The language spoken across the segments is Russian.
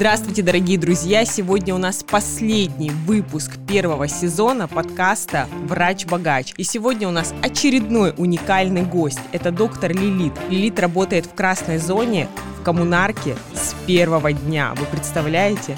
Здравствуйте, дорогие друзья! Сегодня у нас последний выпуск первого сезона подкаста «Врач-богач». И сегодня у нас очередной уникальный гость. Это доктор Лилит. Лилит работает в красной зоне в коммунарке с первого дня. Вы представляете?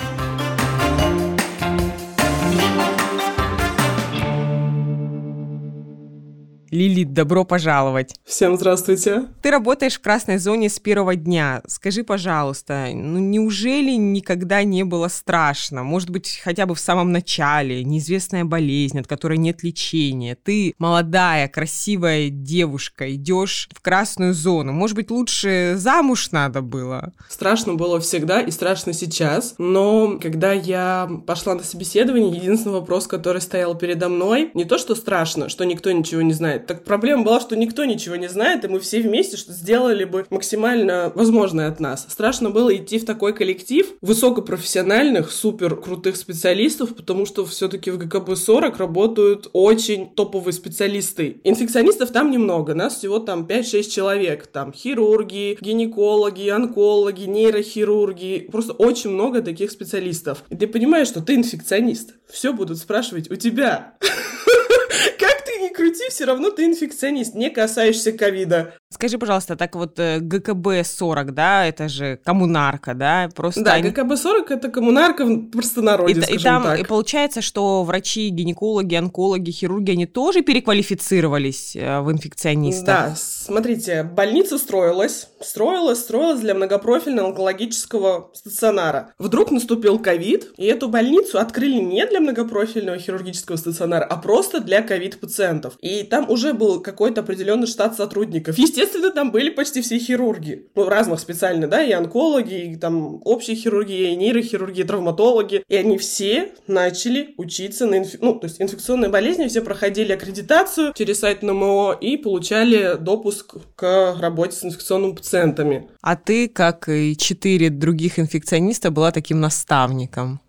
Лилит, добро пожаловать. Всем здравствуйте. Ты работаешь в красной зоне с первого дня. Скажи, пожалуйста, ну неужели никогда не было страшно? Может быть, хотя бы в самом начале, неизвестная болезнь, от которой нет лечения. Ты молодая, красивая девушка, идешь в красную зону. Может быть, лучше замуж надо было? Страшно было всегда и страшно сейчас. Но когда я пошла на собеседование, единственный вопрос, который стоял передо мной, не то, что страшно, что никто ничего не знает, так проблема была, что никто ничего не знает, и мы все вместе что сделали бы максимально возможное от нас. Страшно было идти в такой коллектив высокопрофессиональных, супер крутых специалистов, потому что все-таки в ГКБ-40 работают очень топовые специалисты. Инфекционистов там немного, нас всего там 5-6 человек. Там хирурги, гинекологи, онкологи, нейрохирурги. Просто очень много таких специалистов. И ты понимаешь, что ты инфекционист. Все будут спрашивать у тебя. крути, все равно ты инфекционист, не касаешься ковида. Скажи, пожалуйста, так вот э, ГКБ-40, да, это же коммунарка, да? Просто да, они... ГКБ-40 — это коммунарка в простонародье, и, и там, так. И получается, что врачи, гинекологи, онкологи, хирурги, они тоже переквалифицировались э, в инфекционистов? Да, смотрите, больница строилась, строилась, строилась для многопрофильного онкологического стационара. Вдруг наступил ковид, и эту больницу открыли не для многопрофильного хирургического стационара, а просто для ковид-пациентов. И там уже был какой-то определенный штат сотрудников. Естественно, естественно, там были почти все хирурги. Ну, разных специально, да, и онкологи, и там общая хирургия, и нейрохирурги, и травматологи. И они все начали учиться на инфек... ну, то есть инфекционные болезни, все проходили аккредитацию через сайт НМО и получали допуск к работе с инфекционными пациентами. А ты, как и четыре других инфекциониста, была таким наставником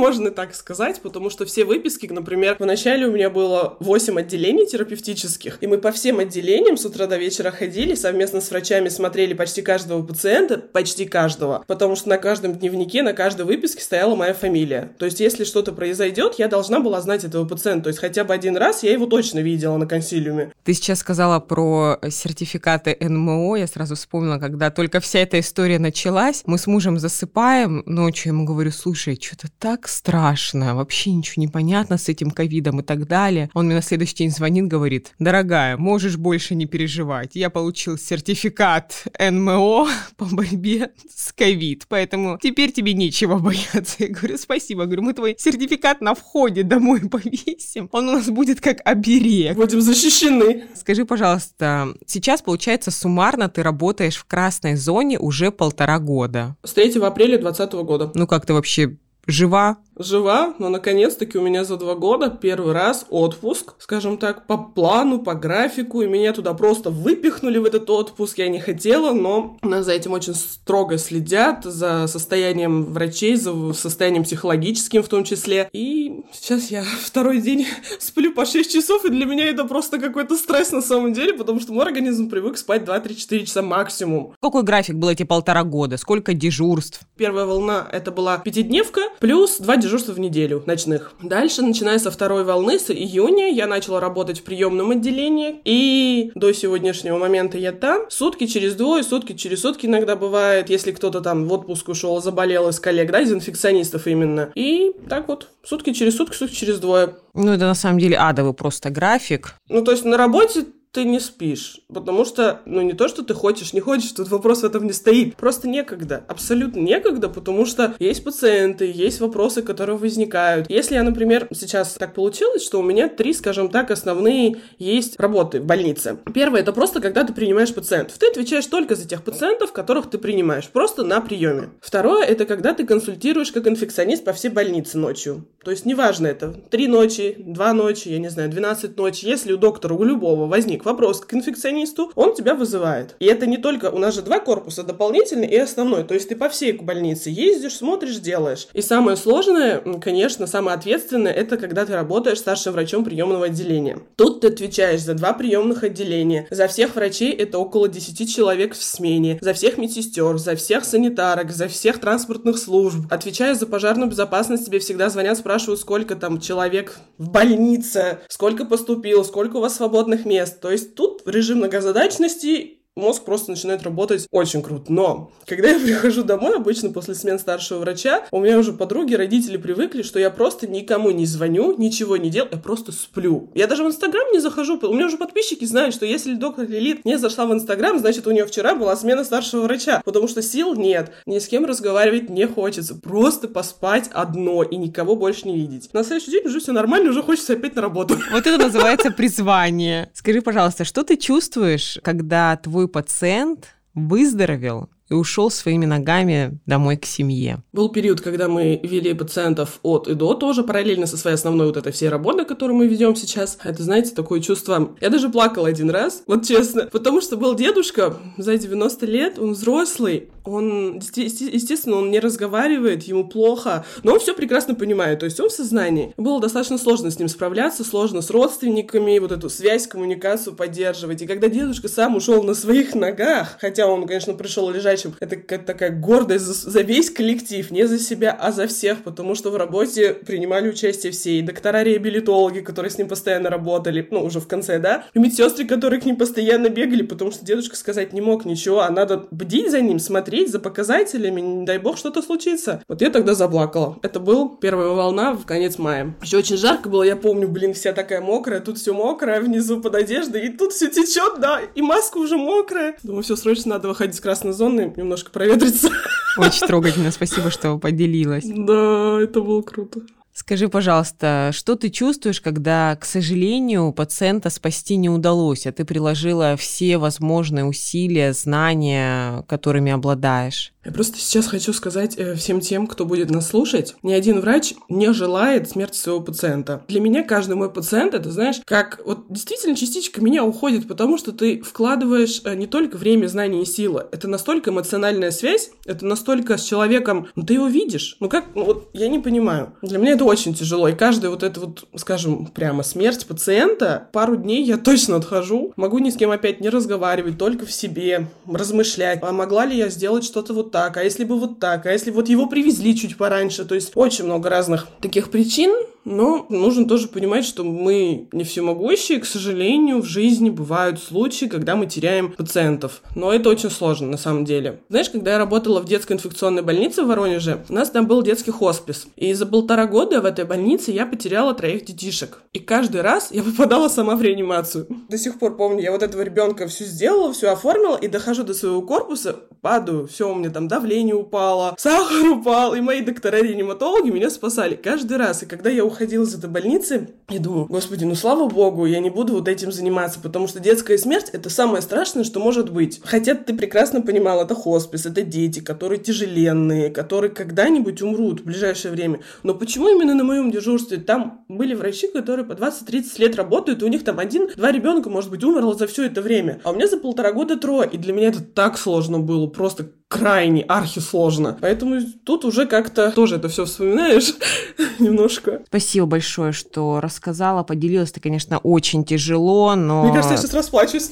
можно так сказать, потому что все выписки, например, вначале у меня было 8 отделений терапевтических, и мы по всем отделениям с утра до вечера ходили, совместно с врачами смотрели почти каждого пациента, почти каждого, потому что на каждом дневнике, на каждой выписке стояла моя фамилия. То есть, если что-то произойдет, я должна была знать этого пациента, то есть хотя бы один раз я его точно видела на консилиуме. Ты сейчас сказала про сертификаты НМО, я сразу вспомнила, когда только вся эта история началась, мы с мужем засыпаем ночью, я ему говорю, слушай, что-то так страшно, вообще ничего не понятно с этим ковидом и так далее. Он мне на следующий день звонит, говорит, дорогая, можешь больше не переживать. Я получил сертификат НМО по борьбе с ковид, поэтому теперь тебе нечего бояться. Я говорю, спасибо. Я говорю, мы твой сертификат на входе домой повесим. Он у нас будет как оберег. Будем защищены. Скажи, пожалуйста, сейчас, получается, суммарно ты работаешь в красной зоне уже полтора года. С 3 апреля 2020 года. Ну как ты вообще жива? Жива, но наконец-таки у меня за два года первый раз отпуск, скажем так, по плану, по графику, и меня туда просто выпихнули в этот отпуск. Я не хотела, но за этим очень строго следят, за состоянием врачей, за состоянием психологическим в том числе. И сейчас я второй день сплю по 6 часов, и для меня это просто какой-то стресс на самом деле, потому что мой организм привык спать 2-3-4 часа максимум. Какой график был эти полтора года? Сколько дежурств? Первая волна — это была пятидневка, плюс два дежурства в неделю ночных. Дальше, начиная со второй волны, с июня, я начала работать в приемном отделении, и до сегодняшнего момента я там. Сутки через двое, сутки через сутки иногда бывает, если кто-то там в отпуск ушел, заболел из коллег, да, из инфекционистов именно. И так вот, сутки через сутки, сутки через двое. Ну, это на самом деле адовый просто график. Ну, то есть на работе ты не спишь. Потому что, ну, не то, что ты хочешь, не хочешь, тут вопрос в этом не стоит. Просто некогда. Абсолютно некогда, потому что есть пациенты, есть вопросы, которые возникают. Если я, например, сейчас так получилось, что у меня три, скажем так, основные есть работы в больнице. Первое, это просто когда ты принимаешь пациентов. Ты отвечаешь только за тех пациентов, которых ты принимаешь, просто на приеме. Второе, это когда ты консультируешь как инфекционист по всей больнице ночью. То есть неважно это, три ночи, два ночи, я не знаю, 12 ночи. Если у доктора, у любого возник возник вопрос к инфекционисту, он тебя вызывает. И это не только, у нас же два корпуса, дополнительный и основной. То есть ты по всей больнице ездишь, смотришь, делаешь. И самое сложное, конечно, самое ответственное, это когда ты работаешь старшим врачом приемного отделения. Тут ты отвечаешь за два приемных отделения. За всех врачей это около 10 человек в смене. За всех медсестер, за всех санитарок, за всех транспортных служб. Отвечая за пожарную безопасность, тебе всегда звонят, спрашивают, сколько там человек в больнице, сколько поступил, сколько у вас свободных мест. То есть тут режим многозадачности мозг просто начинает работать очень круто. Но когда я прихожу домой, обычно после смен старшего врача, у меня уже подруги, родители привыкли, что я просто никому не звоню, ничего не делаю, я просто сплю. Я даже в Инстаграм не захожу, у меня уже подписчики знают, что если доктор Лилит не зашла в Инстаграм, значит, у нее вчера была смена старшего врача, потому что сил нет, ни с кем разговаривать не хочется, просто поспать одно и никого больше не видеть. На следующий день уже все нормально, уже хочется опять на работу. Вот это называется призвание. Скажи, пожалуйста, что ты чувствуешь, когда твой пациент выздоровел и ушел своими ногами домой к семье. Был период, когда мы вели пациентов от и до, тоже параллельно со своей основной вот этой всей работой, которую мы ведем сейчас. Это, знаете, такое чувство... Я даже плакала один раз, вот честно, потому что был дедушка за 90 лет, он взрослый, он, естественно, он не разговаривает, ему плохо, но он все прекрасно понимает, то есть он в сознании. Было достаточно сложно с ним справляться, сложно с родственниками, вот эту связь, коммуникацию поддерживать. И когда дедушка сам ушел на своих ногах, хотя он, конечно, пришел лежать прочим. Это как такая гордость за, за весь коллектив, не за себя, а за всех, потому что в работе принимали участие все, и доктора-реабилитологи, которые с ним постоянно работали, ну, уже в конце, да, и медсестры, которые к ним постоянно бегали, потому что дедушка сказать не мог ничего, а надо бдить за ним, смотреть за показателями, не дай бог что-то случится. Вот я тогда заплакала. Это был первая волна в конец мая. Еще очень жарко было, я помню, блин, вся такая мокрая, тут все мокрое, внизу под одеждой, и тут все течет, да, и маска уже мокрая. Думаю, все, срочно надо выходить с красной зоны, немножко проветриться. Очень трогательно, спасибо, что поделилась. Да, это было круто. Скажи, пожалуйста, что ты чувствуешь, когда, к сожалению, пациента спасти не удалось, а ты приложила все возможные усилия, знания, которыми обладаешь? Я просто сейчас хочу сказать э, всем тем, кто будет нас слушать, ни один врач не желает смерти своего пациента. Для меня каждый мой пациент, это, знаешь, как вот действительно частичка меня уходит, потому что ты вкладываешь э, не только время, знания и силы. Это настолько эмоциональная связь, это настолько с человеком, ну ты его видишь. Ну как, ну, вот я не понимаю. Для меня это очень тяжело. И каждая вот эта вот, скажем, прямо смерть пациента, пару дней я точно отхожу. Могу ни с кем опять не разговаривать, только в себе, размышлять. А могла ли я сделать что-то вот так, а если бы вот так, а если вот его привезли чуть пораньше, то есть очень много разных таких причин, но нужно тоже понимать, что мы не всемогущие, к сожалению, в жизни бывают случаи, когда мы теряем пациентов. Но это очень сложно на самом деле. Знаешь, когда я работала в детской инфекционной больнице в Воронеже, у нас там был детский хоспис. И за полтора года в этой больнице я потеряла троих детишек. И каждый раз я попадала сама в реанимацию. До сих пор помню, я вот этого ребенка все сделала, все оформила, и дохожу до своего корпуса, падаю, все, у меня там давление упало, сахар упал, и мои доктора-реаниматологи меня спасали каждый раз. И когда я уходила из этой больницы, я думаю, господи, ну слава богу, я не буду вот этим заниматься, потому что детская смерть — это самое страшное, что может быть. Хотя ты прекрасно понимал, это хоспис, это дети, которые тяжеленные, которые когда-нибудь умрут в ближайшее время. Но почему именно на моем дежурстве там были врачи, которые по 20-30 лет работают, и у них там один-два ребенка, может быть, умерло за все это время, а у меня за полтора года трое, и для меня это так сложно было, просто крайне архисложно. Поэтому тут уже как-то тоже это все вспоминаешь немножко. Спасибо большое, что рассказала, поделилась. Это, конечно, очень тяжело, но... Мне кажется, я сейчас расплачусь.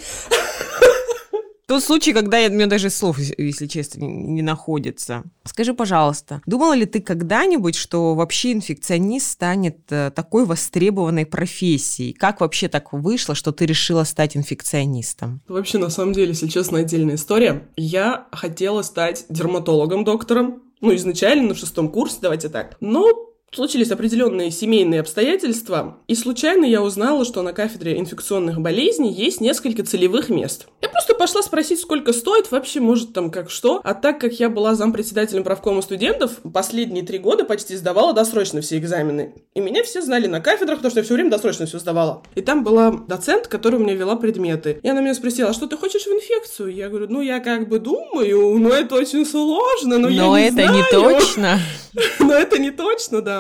Тот случай, когда я, у меня даже слов, если честно, не находится. Скажи, пожалуйста, думала ли ты когда-нибудь, что вообще инфекционист станет э, такой востребованной профессией? Как вообще так вышло, что ты решила стать инфекционистом? Вообще, на самом деле, если честно, отдельная история. Я хотела стать дерматологом-доктором, ну, изначально на шестом курсе, давайте так. Но Случились определенные семейные обстоятельства, и случайно я узнала, что на кафедре инфекционных болезней есть несколько целевых мест. Я просто пошла спросить, сколько стоит, вообще, может, там, как что. А так как я была зампредседателем правкома студентов, последние три года почти сдавала досрочно все экзамены. И меня все знали на кафедрах, потому что я все время досрочно все сдавала. И там была доцент, которая мне вела предметы. И она меня спросила, а что ты хочешь в инфекцию? Я говорю, ну, я как бы думаю, но это очень сложно, но, но я не это знаю. не точно. но это не точно, да.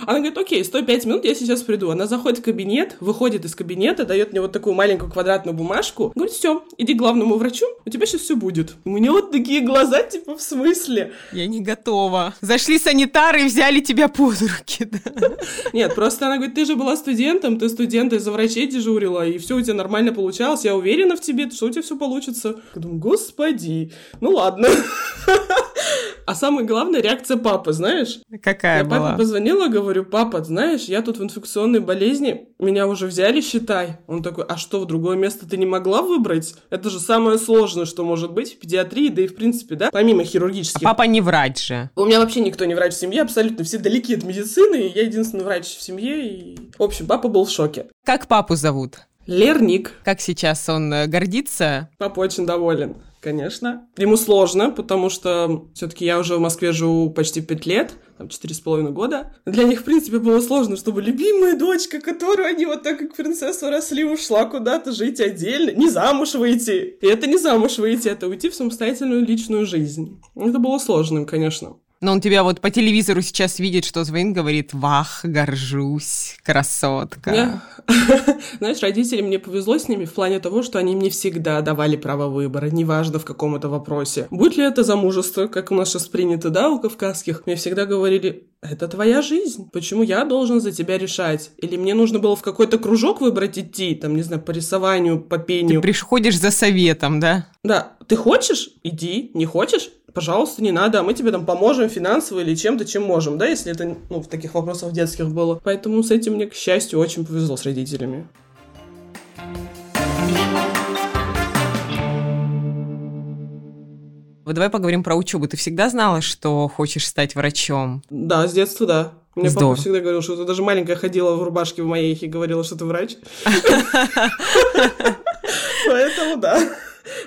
Она говорит, окей, 105 минут, я сейчас приду. Она заходит в кабинет, выходит из кабинета, дает мне вот такую маленькую квадратную бумажку, говорит, все, иди к главному врачу, у тебя сейчас все будет. У меня вот такие глаза, типа, в смысле? Я не готова. Зашли санитары и взяли тебя под руки. Да? Нет, просто она говорит, ты же была студентом, ты студент, ты за врачей дежурила, и все у тебя нормально получалось, я уверена в тебе, что у тебя все получится. Я думаю, господи, ну ладно. А самое главное, реакция папы, знаешь? Какая я была? Папе позвонила, говорю, папа, знаешь, я тут в инфекционной болезни, меня уже взяли, считай. Он такой, а что, в другое место ты не могла выбрать? Это же самое сложное, что может быть в педиатрии, да и в принципе, да, помимо хирургических. А папа не врач же. У меня вообще никто не врач в семье, абсолютно все далеки от медицины, и я единственный врач в семье. И... В общем, папа был в шоке. Как папу зовут? Лерник. Как сейчас он э, гордится? Папа очень доволен конечно. Ему сложно, потому что все-таки я уже в Москве живу почти пять лет, там, четыре с половиной года. Для них, в принципе, было сложно, чтобы любимая дочка, которую они вот так как принцессу росли, ушла куда-то жить отдельно, не замуж выйти. И это не замуж выйти, это уйти в самостоятельную личную жизнь. Это было сложным, конечно. Но он тебя вот по телевизору сейчас видит, что звонит, говорит, вах, горжусь, красотка. Знаешь, родители, мне повезло с ними в плане того, что они мне всегда давали право выбора, неважно в каком это вопросе. Будь ли это замужество, как у нас сейчас принято, да, у кавказских, мне всегда говорили, это твоя жизнь, почему я должен за тебя решать? Или мне нужно было в какой-то кружок выбрать идти, там, не знаю, по рисованию, по пению. Ты приходишь за советом, да? Да, ты хочешь? Иди, не хочешь? Пожалуйста, не надо, а мы тебе там поможем финансово или чем-то, чем можем, да, если это, ну, в таких вопросах детских было. Поэтому с этим мне, к счастью, очень повезло с родителями. Вот давай поговорим про учебу. Ты всегда знала, что хочешь стать врачом? Да, с детства, да. Мне Здорово. папа всегда говорил, что ты даже маленькая ходила в рубашке в моей и говорила, что ты врач. Поэтому да.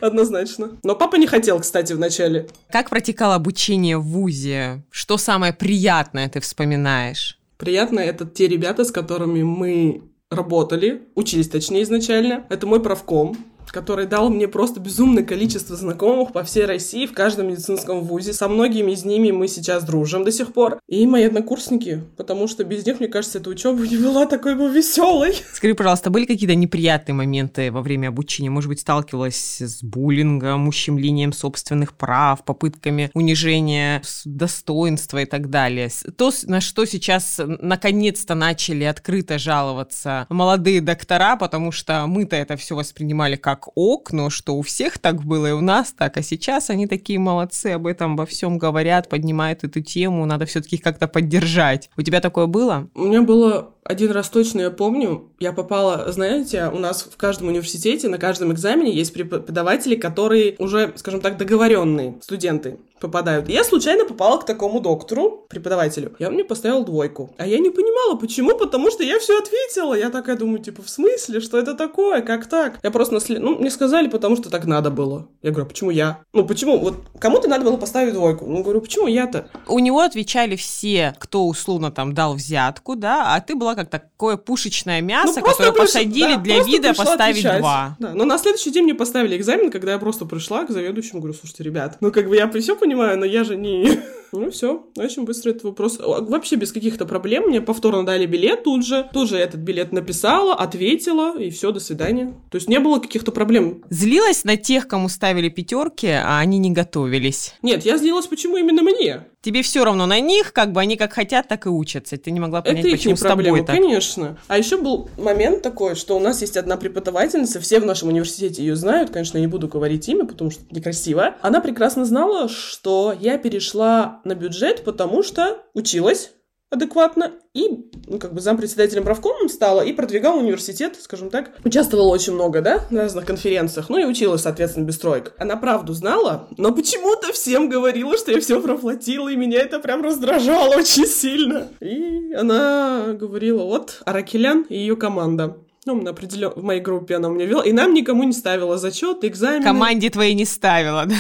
Однозначно. Но папа не хотел, кстати, вначале. Как протекало обучение в ВУЗе? Что самое приятное ты вспоминаешь? Приятно это те ребята, с которыми мы работали, учились точнее изначально. Это мой правком, который дал мне просто безумное количество знакомых по всей России, в каждом медицинском вузе. Со многими из ними мы сейчас дружим до сих пор. И мои однокурсники, потому что без них, мне кажется, эта учеба не была такой бы веселой. Скажи, пожалуйста, были какие-то неприятные моменты во время обучения? Может быть, сталкивалась с буллингом, ущемлением собственных прав, попытками унижения достоинства и так далее? То, на что сейчас наконец-то начали открыто жаловаться молодые доктора, потому что мы-то это все воспринимали как как ок, но что у всех так было и у нас так, а сейчас они такие молодцы, об этом во всем говорят, поднимают эту тему, надо все-таки как-то поддержать. У тебя такое было? У меня было один раз точно я помню, я попала, знаете, у нас в каждом университете на каждом экзамене есть преподаватели, которые уже, скажем так, договоренные студенты попадают. Я случайно попала к такому доктору, преподавателю. Я мне поставила двойку. А я не понимала, почему, потому что я все ответила. Я такая думаю, типа, в смысле, что это такое, как так? Я просто, наслед... ну, мне сказали, потому что так надо было. Я говорю, «А почему я? Ну, почему? Вот кому-то надо было поставить двойку. Ну, говорю, почему я-то? У него отвечали все, кто условно там дал взятку, да, а ты была как такое пушечное мясо, ну, которое приш... посадили да, для вида поставить отвечать. два. Да. Но на следующий день мне поставили экзамен, когда я просто пришла к заведующему, говорю, слушайте, ребят, ну как бы я все понимаю, но я же не... Ну все, очень быстро этот вопрос. Вообще без каких-то проблем. Мне повторно дали билет тут же. Тут же этот билет написала, ответила, и все, до свидания. То есть не было каких-то проблем. Злилась на тех, кому ставили пятерки, а они не готовились? Нет, я злилась, почему именно мне. Тебе все равно на них, как бы они как хотят, так и учатся. Ты не могла понять, Это почему проблема, с тобой так. конечно. А еще был момент такой, что у нас есть одна преподавательница, все в нашем университете ее знают, конечно, я не буду говорить имя, потому что некрасиво. Она прекрасно знала, что я перешла на бюджет, потому что училась адекватно и ну, как бы зампредседателем правкомом стала и продвигала университет, скажем так. Участвовала очень много, да, на разных конференциях, ну и училась, соответственно, без троек. Она правду знала, но почему-то всем говорила, что я все проплатила, и меня это прям раздражало очень сильно. И она говорила, вот, Аракелян и ее команда. Ну, на определен... в моей группе она мне вела, и нам никому не ставила зачет, экзамен. Команде твоей не ставила, да?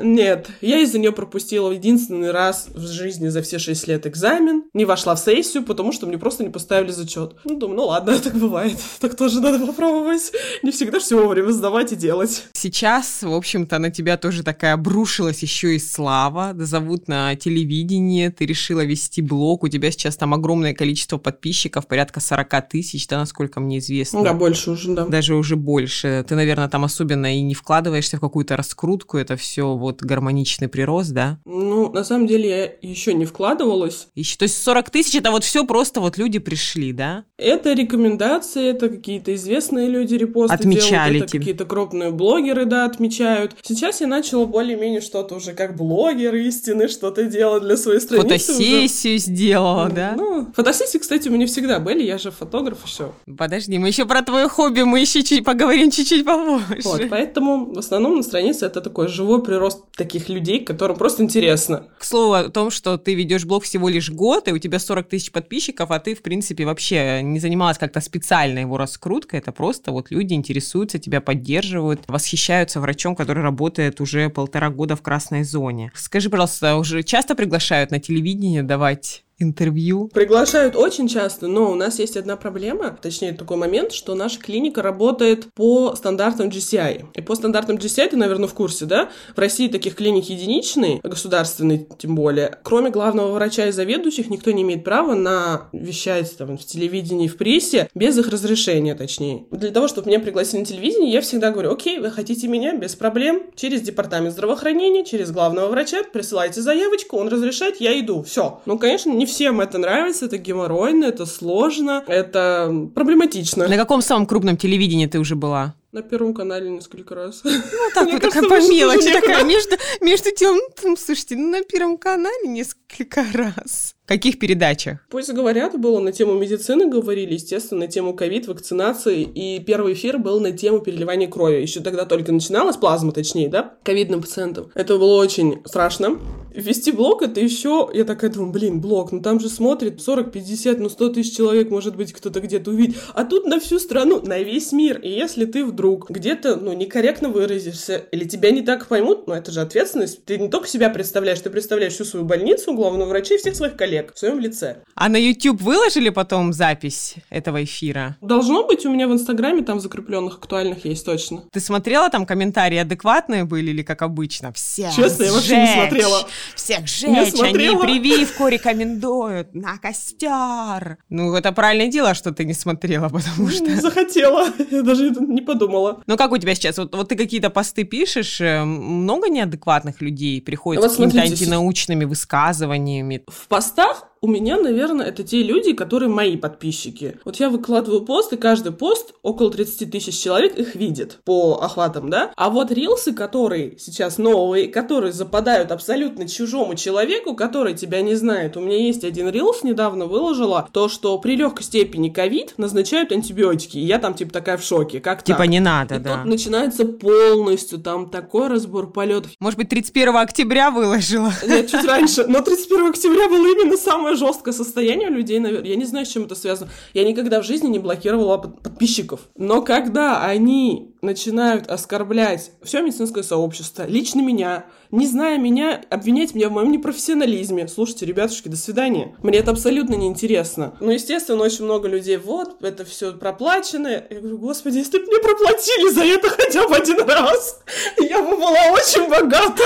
Нет, я из-за нее пропустила единственный раз в жизни за все шесть лет экзамен, не вошла в сессию, потому что мне просто не поставили зачет. Ну, думаю, ну ладно, так бывает, так тоже надо попробовать. Не всегда все вовремя сдавать и делать. Сейчас, в общем-то, на тебя тоже такая обрушилась еще и слава, зовут на телевидение, ты решила вести блог, у тебя сейчас там огромное количество подписчиков, порядка 40 тысяч, да, насколько мне известно. Да, больше уже, да. Даже уже больше. Ты, наверное, там особенно и не вкладываешься в какую-то раскрутку, это все вот гармоничный прирост, да? Ну, на самом деле, я еще не вкладывалась. Еще, то есть 40 тысяч это вот все просто вот люди пришли, да? Это рекомендации, это какие-то известные люди репосты Отмечали делают, это какие-то крупные блогеры, да, отмечают. Сейчас я начала более-менее что-то уже как блогер истины, что-то делать для своей страницы. Фотосессию уже. сделала, да? Ну, фотосессии, кстати, у меня всегда были, я же фотограф, все. Подожди, мы еще про твое хобби, мы еще чуть поговорим чуть-чуть попозже. Вот, поэтому в основном на странице это такой живой прирост таких людей, которым просто интересно. К слову о том, что ты ведешь блог всего лишь год, и у тебя 40 тысяч подписчиков, а ты, в принципе, вообще не занималась как-то специально его раскруткой, это просто вот люди интересуются, тебя поддерживают, восхищаются врачом, который работает уже полтора года в красной зоне. Скажи, пожалуйста, уже часто приглашают на телевидение давать интервью? Приглашают очень часто, но у нас есть одна проблема, точнее такой момент, что наша клиника работает по стандартам GCI. И по стандартам GCI, ты, наверное, в курсе, да? В России таких клиник единичные, государственные тем более. Кроме главного врача и заведующих, никто не имеет права на вещать там, в телевидении, в прессе без их разрешения, точнее. Для того, чтобы меня пригласили на телевидение, я всегда говорю, окей, вы хотите меня, без проблем, через департамент здравоохранения, через главного врача, присылайте заявочку, он разрешает, я иду, все. Ну, конечно, не всем это нравится, это геморройно, это сложно, это проблематично. На каком самом крупном телевидении ты уже была? На Первом канале несколько раз. Ну, так вот, такая по мелочи, такая, между, между тем, ну, слушайте, ну, на Первом канале несколько раз. Каких передачах? Пусть говорят, было на тему медицины, говорили, естественно, на тему ковид, вакцинации, и первый эфир был на тему переливания крови. Еще тогда только начиналась плазма, точнее, да, ковидным пациентам. Это было очень страшно. Вести блог это еще, я такая думаю, блин, блог, ну там же смотрит 40, 50, ну 100 тысяч человек, может быть, кто-то где-то увидит. А тут на всю страну, на весь мир. И если ты вдруг где-то, ну, некорректно выразишься, или тебя не так поймут, ну, это же ответственность. Ты не только себя представляешь, ты представляешь всю свою больницу, главного врача и всех своих коллег в своем лице. А на YouTube выложили потом запись этого эфира? Должно быть у меня в Инстаграме, там закрепленных актуальных есть точно. Ты смотрела, там комментарии адекватные были или как обычно? Все Честно, я вообще не смотрела. Всех жечь, они прививку рекомендуют на костер. Ну, это правильное дело, что ты не смотрела, потому что... Не захотела, я даже не подумала. Ну, как у тебя сейчас? Вот, вот ты какие-то посты пишешь, э, много неадекватных людей приходит вот с какими-то антинаучными высказываниями? В постах у меня, наверное, это те люди, которые мои подписчики. Вот я выкладываю пост, и каждый пост около 30 тысяч человек их видит по охватам, да? А вот рилсы, которые сейчас новые, которые западают абсолютно чужому человеку, который тебя не знает. У меня есть один рилс, недавно выложила, то, что при легкой степени ковид назначают антибиотики. И я там, типа, такая в шоке. Как Типа так? не надо, и да. тут начинается полностью, там такой разбор полетов. Может быть, 31 октября выложила? Нет, чуть раньше. Но 31 октября было именно самое жесткое состояние у людей, наверное. Я не знаю, с чем это связано. Я никогда в жизни не блокировала подписчиков. Но когда они начинают оскорблять все медицинское сообщество, лично меня, не зная меня, обвинять меня в моем непрофессионализме. Слушайте, ребятушки, до свидания. Мне это абсолютно неинтересно. Ну, естественно, очень много людей, вот, это все проплачено. Я говорю, господи, если бы мне проплатили за это хотя бы один раз, я бы была очень богата.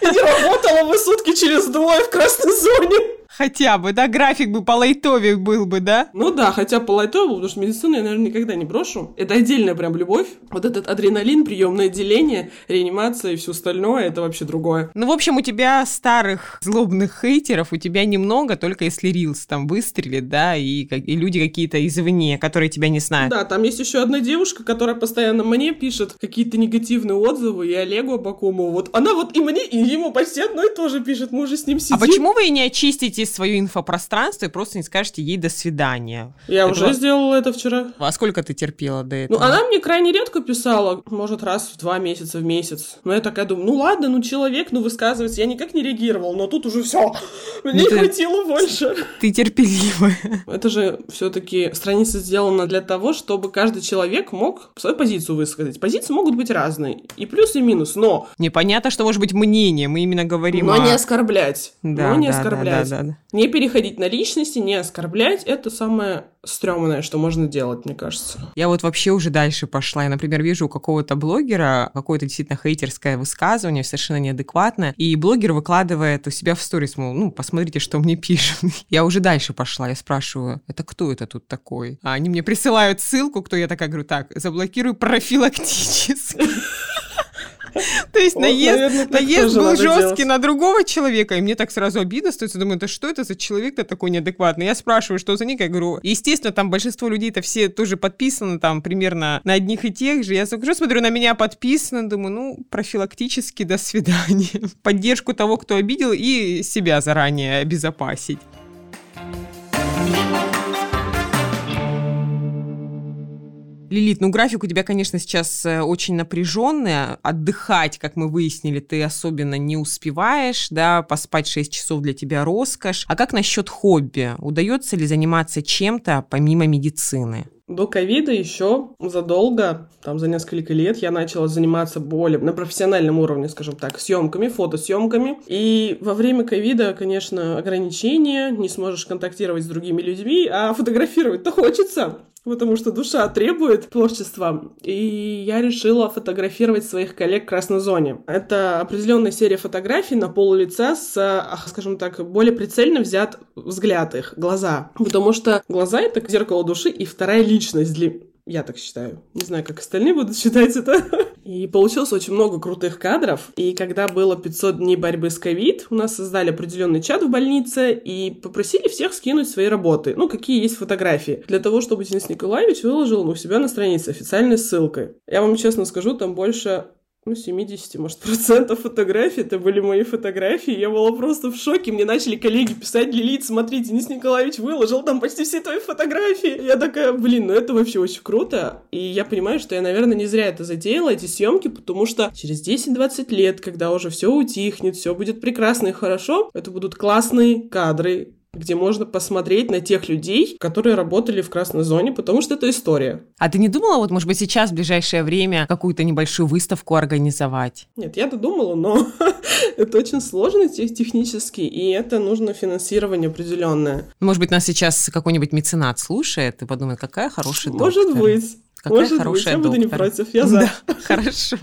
И не работала бы сутки через двое в красной зоне. Хотя бы, да, график бы по лайтове был бы, да? Ну да, хотя по лайтове, потому что медицину я, наверное, никогда не брошу. Это отдельная прям любовь. Вот этот адреналин, приемное отделение, реанимация и все остальное, это вообще другое. Ну, в общем, у тебя старых злобных хейтеров, у тебя немного, только если рилс там выстрелит, да, и, и люди какие-то извне, которые тебя не знают. Да, там есть еще одна девушка, которая постоянно мне пишет какие-то негативные отзывы, и Олегу Абакумову. Вот она вот и мне, и ему почти одно и то же пишет, мы уже с ним сидим. А почему вы не очистите есть свое инфопространство и просто не скажете ей «до свидания». Я Это уже ва- сделала это вчера. А сколько ты терпела до Ну, этого? она мне крайне редко писала, может, раз в два месяца в месяц. Но я такая думаю, ну ладно, ну человек, ну высказывается. Я никак не реагировала, но тут уже все. Мне Ну, не хватило больше. Ты терпеливая. Это же все-таки страница сделана для того, чтобы каждый человек мог свою позицию высказать. Позиции могут быть разные, и плюс, и минус, но, Непонятно, что может быть мнение. Мы именно говорим но о... не оскорблять. Да, но не да, оскорблять. да, да, да. Не переходить на личности, не оскорблять. Это самое стрёмное, что можно делать, мне кажется. Я вот вообще уже дальше пошла. Я, например, вижу у какого-то блогера какое-то действительно хейтерское высказывание, совершенно неадекватное, и блогер выкладывает у себя в сторис, мол, ну, посмотрите, что мне пишут. Я уже дальше пошла, я спрашиваю, это кто это тут такой? А они мне присылают ссылку, кто я такая говорю, так, заблокируй профилактически. То есть Вот, наезд, наезд был жесткий делать. на другого человека, и мне так сразу обидно становится. Думаю, да что это за человек-то такой неадекватный? Я спрашиваю, что за ник, я говорю, естественно, там большинство людей-то все тоже подписаны там примерно на одних и тех же. Я захожу, смотрю, на меня подписано, думаю, ну, профилактически до свидания. Поддержку того, кто обидел, и себя заранее обезопасить. Лилит, ну график у тебя, конечно, сейчас э, очень напряженный. Отдыхать, как мы выяснили, ты особенно не успеваешь, да, поспать 6 часов для тебя роскошь. А как насчет хобби? Удается ли заниматься чем-то помимо медицины? До ковида еще задолго, там за несколько лет, я начала заниматься более на профессиональном уровне, скажем так, съемками, фотосъемками. И во время ковида, конечно, ограничения, не сможешь контактировать с другими людьми, а фотографировать-то хочется потому что душа требует творчества. И я решила фотографировать своих коллег в красной зоне. Это определенная серия фотографий на пол лица с, скажем так, более прицельно взят взгляд их, глаза. Потому что глаза — это зеркало души и вторая личность для... Я так считаю. Не знаю, как остальные будут считать это. И получилось очень много крутых кадров. И когда было 500 дней борьбы с ковид, у нас создали определенный чат в больнице и попросили всех скинуть свои работы. Ну, какие есть фотографии. Для того, чтобы Денис Николаевич выложил у себя на странице официальной ссылкой. Я вам честно скажу, там больше ну, 70, может, процентов фотографий, это были мои фотографии, я была просто в шоке, мне начали коллеги писать, Лилит, смотри, Денис Николаевич выложил там почти все твои фотографии. Я такая, блин, ну это вообще очень круто, и я понимаю, что я, наверное, не зря это затеяла, эти съемки, потому что через 10-20 лет, когда уже все утихнет, все будет прекрасно и хорошо, это будут классные кадры, где можно посмотреть на тех людей, которые работали в красной зоне, потому что это история. А ты не думала, вот, может быть, сейчас, в ближайшее время, какую-то небольшую выставку организовать? Нет, я-то думала, но это очень сложно тех- технически, и это нужно финансирование определенное. Может быть, нас сейчас какой-нибудь меценат слушает и подумает, какая хорошая Может доктор. быть. Какая Может быть, хорошая я буду не против, я за. Да, хорошо.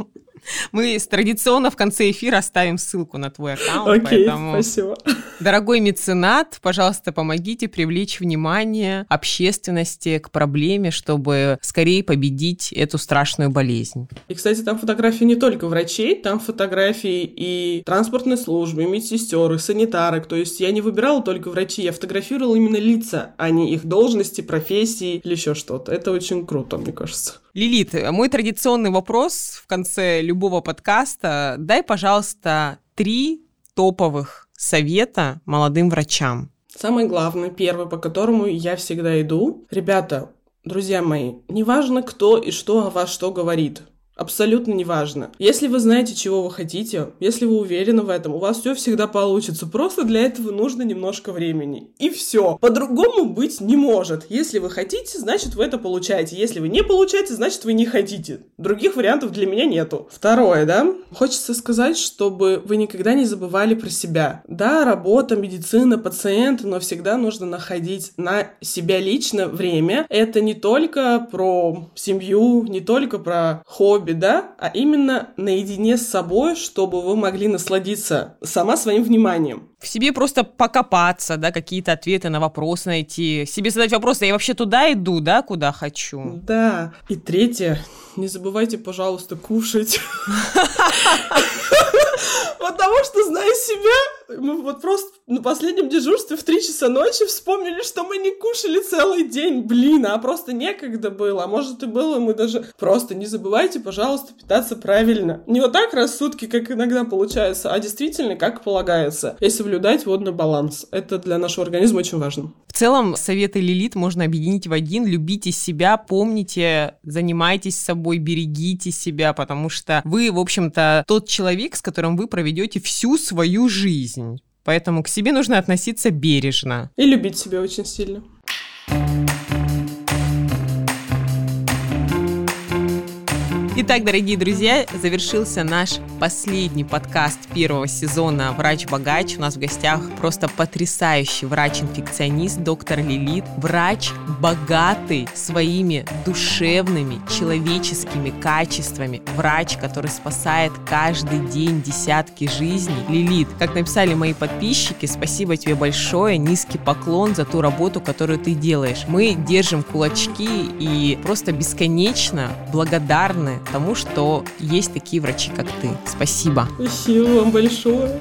Мы традиционно в конце эфира оставим ссылку на твой аккаунт, Окей, поэтому, спасибо. Дорогой меценат, пожалуйста, помогите привлечь внимание общественности к проблеме, чтобы скорее победить эту страшную болезнь. И, кстати, там фотографии не только врачей, там фотографии и транспортной службы, и медсестер, и санитарок. То есть я не выбирала только врачей, я фотографировала именно лица, а не их должности, профессии или еще что-то. Это очень круто, мне кажется. Лилит, мой традиционный вопрос в конце любого подкаста. Дай, пожалуйста, три топовых совета молодым врачам. Самое главное, первое, по которому я всегда иду. Ребята, друзья мои, неважно кто и что о вас что говорит. Абсолютно неважно. Если вы знаете, чего вы хотите, если вы уверены в этом, у вас все всегда получится. Просто для этого нужно немножко времени. И все. По-другому быть не может. Если вы хотите, значит вы это получаете. Если вы не получаете, значит вы не хотите. Других вариантов для меня нету. Второе, да? Хочется сказать, чтобы вы никогда не забывали про себя. Да, работа, медицина, пациент, но всегда нужно находить на себя лично время. Это не только про семью, не только про хобби, да, а именно наедине с собой, чтобы вы могли насладиться сама своим вниманием. В себе просто покопаться, да, какие-то ответы на вопросы найти. Себе задать вопрос, а я вообще туда иду, да, куда хочу? Да. И третье, не забывайте, пожалуйста, кушать. Потому что, зная себя, мы вот просто на последнем дежурстве в 3 часа ночи вспомнили, что мы не кушали целый день, блин, а просто некогда было. А может и было, мы даже... Просто не забывайте, пожалуйста, питаться правильно. Не вот так раз в сутки, как иногда получается, а действительно, как полагается. В соблюдать водный баланс. Это для нашего организма очень важно. В целом, советы Лилит можно объединить в один. Любите себя, помните, занимайтесь собой, берегите себя, потому что вы, в общем-то, тот человек, с которым вы проведете всю свою жизнь. Поэтому к себе нужно относиться бережно. И любить себя очень сильно. Итак, дорогие друзья, завершился наш последний подкаст первого сезона «Врач-богач». У нас в гостях просто потрясающий врач-инфекционист, доктор Лилит. Врач богатый своими душевными, человеческими качествами. Врач, который спасает каждый день десятки жизней. Лилит, как написали мои подписчики, спасибо тебе большое, низкий поклон за ту работу, которую ты делаешь. Мы держим кулачки и просто бесконечно благодарны тому, что есть такие врачи, как ты. Спасибо. Спасибо вам большое.